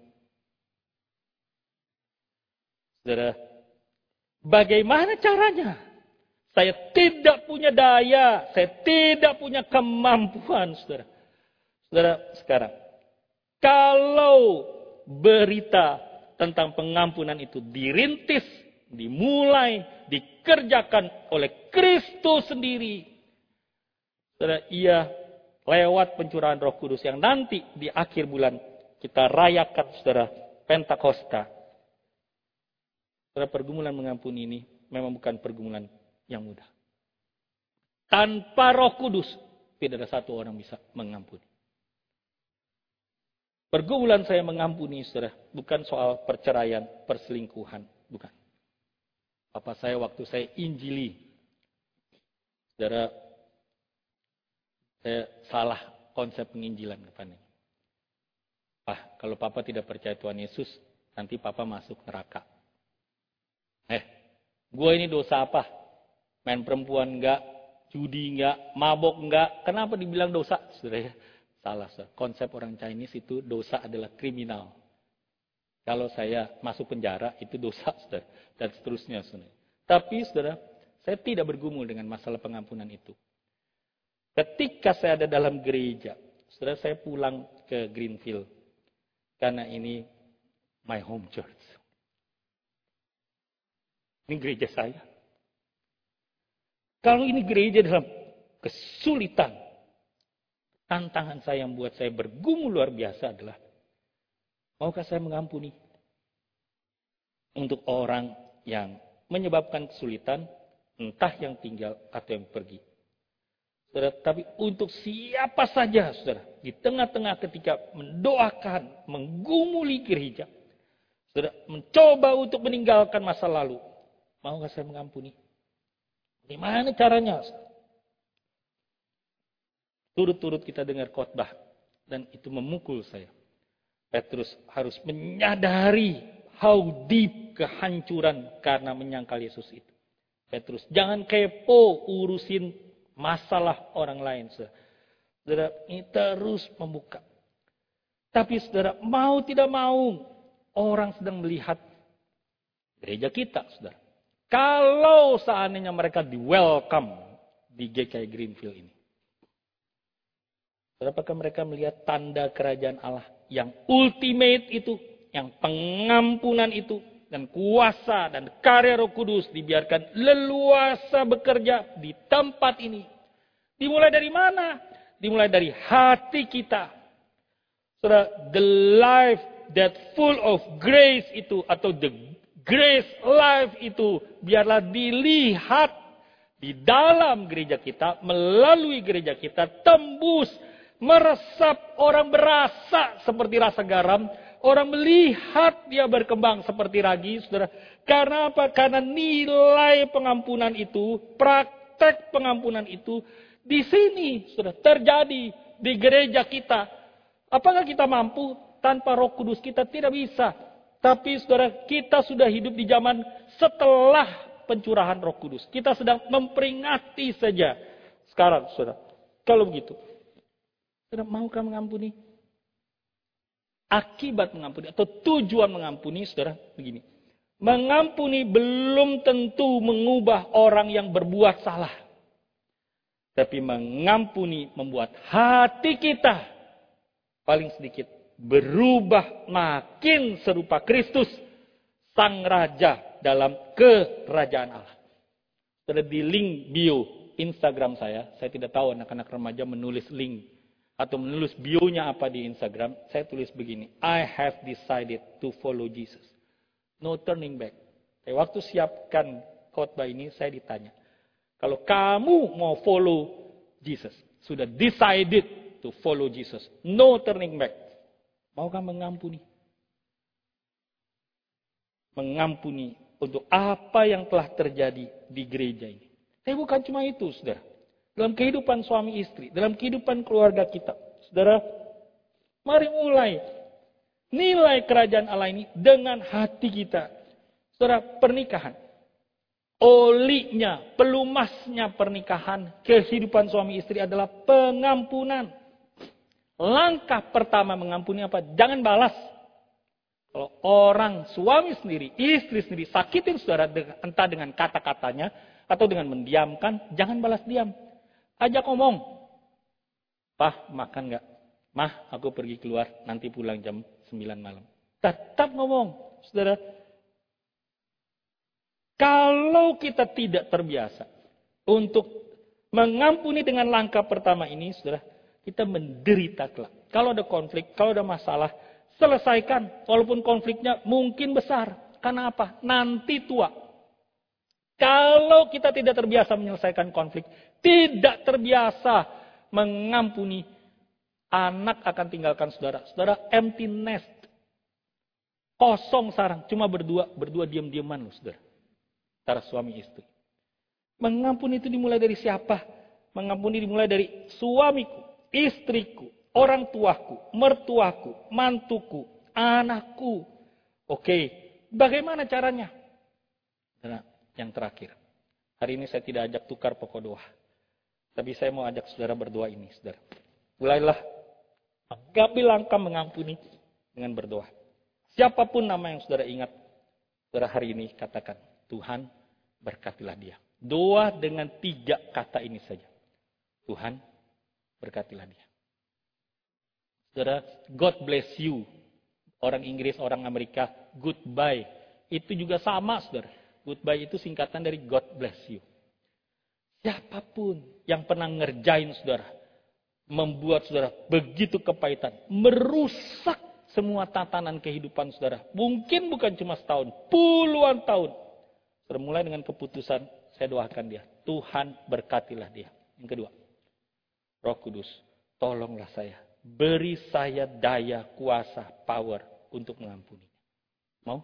Saudara, bagaimana caranya? Saya tidak punya daya, saya tidak punya kemampuan, saudara. Saudara, sekarang, kalau berita tentang pengampunan itu dirintis, dimulai, dikerjakan oleh Kristus sendiri, saudara, ia lewat pencurahan roh kudus yang nanti di akhir bulan kita rayakan, saudara, Pentakosta. Saudara, pergumulan mengampuni ini memang bukan pergumulan yang mudah. Tanpa roh kudus, tidak ada satu orang bisa mengampuni. Pergumulan saya mengampuni, saudara, bukan soal perceraian, perselingkuhan, bukan. Apa saya waktu saya injili, saudara, saya salah konsep penginjilan depannya. Pak, kalau papa tidak percaya Tuhan Yesus, nanti papa masuk neraka. Eh, gue ini dosa apa? main perempuan enggak, judi enggak, mabok enggak. Kenapa dibilang dosa? Saudara, salah. Saudara. Konsep orang Chinese itu dosa adalah kriminal. Kalau saya masuk penjara itu dosa, saudara. Dan seterusnya, saudara. Tapi, saudara, saya tidak bergumul dengan masalah pengampunan itu. Ketika saya ada dalam gereja, saudara, saya pulang ke Greenfield. Karena ini my home church. Ini gereja saya. Kalau ini gereja dalam kesulitan, tantangan saya yang buat saya bergumul luar biasa adalah, maukah saya mengampuni untuk orang yang menyebabkan kesulitan, entah yang tinggal atau yang pergi. Saudara, tapi untuk siapa saja, saudara, di tengah-tengah ketika mendoakan, menggumuli gereja, saudara, mencoba untuk meninggalkan masa lalu, maukah saya mengampuni? Gimana caranya? Turut-turut kita dengar khotbah dan itu memukul saya. Petrus harus menyadari how deep kehancuran karena menyangkal Yesus itu. Petrus, jangan kepo urusin masalah orang lain. Saudara, ini terus membuka. Tapi saudara, mau tidak mau, orang sedang melihat gereja kita, saudara. Kalau seandainya mereka di welcome di GKI Greenfield ini. Apakah mereka melihat tanda kerajaan Allah yang ultimate itu, yang pengampunan itu, dan kuasa dan karya roh kudus dibiarkan leluasa bekerja di tempat ini. Dimulai dari mana? Dimulai dari hati kita. Saudara, the life that full of grace itu atau the grace life itu biarlah dilihat di dalam gereja kita, melalui gereja kita, tembus, meresap, orang berasa seperti rasa garam, orang melihat dia berkembang seperti ragi, saudara. Karena apa? Karena nilai pengampunan itu, praktek pengampunan itu, di sini sudah terjadi di gereja kita. Apakah kita mampu? Tanpa roh kudus kita tidak bisa. Tapi saudara, kita sudah hidup di zaman setelah pencurahan roh kudus. Kita sedang memperingati saja Sekarang, saudara. Kalau begitu, saudara maukah mengampuni? Akibat mengampuni atau tujuan mengampuni, saudara, begini. Mengampuni belum tentu mengubah orang yang berbuat salah. Tapi mengampuni membuat hati kita paling sedikit berubah makin serupa Kristus, Sang Raja dalam kerajaan Allah. Di link bio Instagram saya, saya tidak tahu anak-anak remaja menulis link atau menulis bionya apa di Instagram, saya tulis begini, I have decided to follow Jesus. No turning back. Saya waktu siapkan khotbah ini, saya ditanya, kalau kamu mau follow Jesus, sudah decided to follow Jesus, no turning back. Maukah mengampuni? Mengampuni untuk apa yang telah terjadi di gereja ini. Tapi bukan cuma itu, saudara. Dalam kehidupan suami istri, dalam kehidupan keluarga kita. Saudara, mari mulai nilai kerajaan Allah ini dengan hati kita. Saudara, pernikahan. Olinya, pelumasnya pernikahan, kehidupan suami istri adalah pengampunan. Langkah pertama mengampuni apa? Jangan balas. Kalau orang suami sendiri, istri sendiri sakitin saudara entah dengan kata-katanya, atau dengan mendiamkan, jangan balas diam. Ajak ngomong. Pah, makan nggak? Mah, aku pergi keluar, nanti pulang jam 9 malam. Tetap ngomong, saudara. Kalau kita tidak terbiasa untuk mengampuni dengan langkah pertama ini, saudara, kita menderita kelak. Kalau ada konflik, kalau ada masalah, selesaikan. Walaupun konfliknya mungkin besar. Karena apa? Nanti tua, kalau kita tidak terbiasa menyelesaikan konflik, tidak terbiasa mengampuni, anak akan tinggalkan saudara. Saudara empty nest. Kosong sarang, cuma berdua, berdua diam-diaman loh saudara. Antara suami istri. Mengampuni itu dimulai dari siapa? Mengampuni dimulai dari suamiku, istriku, orang tuaku, mertuaku, mantuku, anakku. Oke, bagaimana caranya? Nah, yang terakhir. Hari ini saya tidak ajak tukar pokok doa. Tapi saya mau ajak saudara berdoa ini, saudara. Mulailah mengambil langkah mengampuni dengan berdoa. Siapa pun nama yang saudara ingat, saudara hari ini katakan, Tuhan berkatilah dia. Doa dengan tiga kata ini saja. Tuhan berkatilah dia. Saudara, God bless you. Orang Inggris, orang Amerika, goodbye. Itu juga sama, saudara. Goodbye itu singkatan dari God bless you. Siapa pun yang pernah ngerjain saudara, membuat saudara begitu kepahitan, merusak semua tatanan kehidupan saudara. Mungkin bukan cuma setahun, puluhan tahun. Termulai dengan keputusan, saya doakan dia. Tuhan berkatilah dia. Yang kedua, Roh Kudus, tolonglah saya. Beri saya daya, kuasa, power untuk mengampuni. Mau?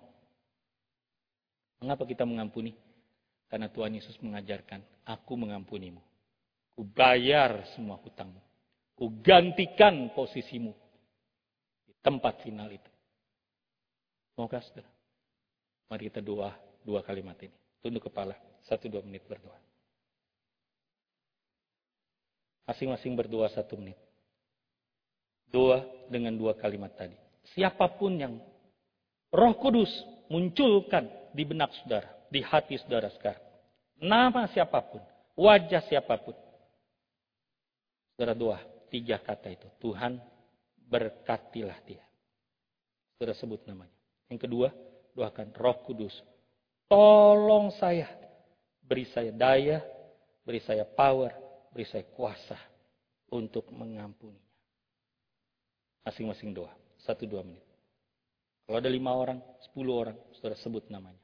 Mengapa kita mengampuni? Karena Tuhan Yesus mengajarkan, aku mengampunimu. Ku bayar semua hutangmu. Ku gantikan posisimu di tempat final itu. Maukah saudara? Mari kita doa dua kalimat ini. Tunduk kepala, satu dua menit berdoa. Masing-masing berdoa satu menit. Doa dengan dua kalimat tadi. Siapa pun yang roh kudus munculkan di benak saudara, di hati saudara sekarang. Nama siapa pun, wajah siapa pun. Saudara doa, tiga kata itu. Tuhan berkatilah dia. Saudara sebut namanya. Yang kedua, doakan roh kudus. Tolong saya. Beri saya daya, beri saya power, beri saya kuasa untuk mengampuninya. Masing-masing doa. Satu dua menit. Kalau ada lima orang, sepuluh orang, saudara sebut namanya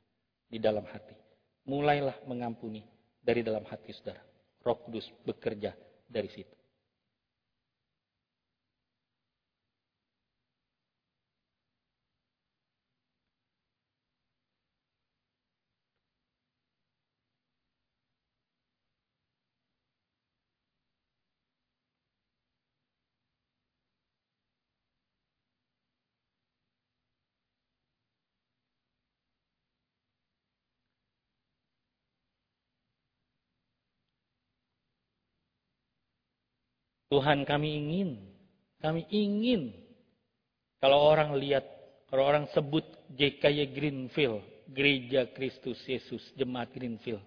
di dalam hati. Mulailah mengampuni dari dalam hati saudara. Roh Kudus bekerja dari situ. Tuhan kami ingin, kami ingin kalau orang lihat, kalau orang sebut JKY Greenfield, Gereja Kristus Yesus, Jemaat Greenfield.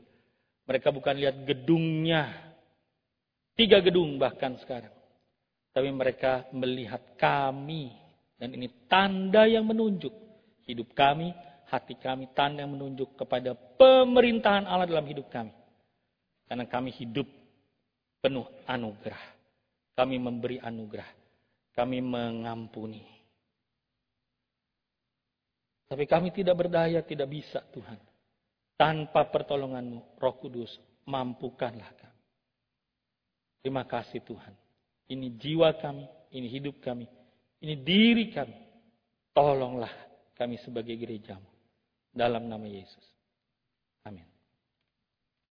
Mereka bukan lihat gedungnya, tiga gedung bahkan sekarang. Tapi mereka melihat kami, dan ini tanda yang menunjuk hidup kami, hati kami, tanda yang menunjuk kepada pemerintahan Allah dalam hidup kami. Karena kami hidup penuh anugerah. Kami memberi anugerah. Kami mengampuni. Tapi kami tidak berdaya, tidak bisa Tuhan. Tanpa pertolonganmu, roh kudus, mampukanlah kami. Terima kasih Tuhan. Ini jiwa kami, ini hidup kami, ini diri kami. Tolonglah kami sebagai gerejamu. Dalam nama Yesus.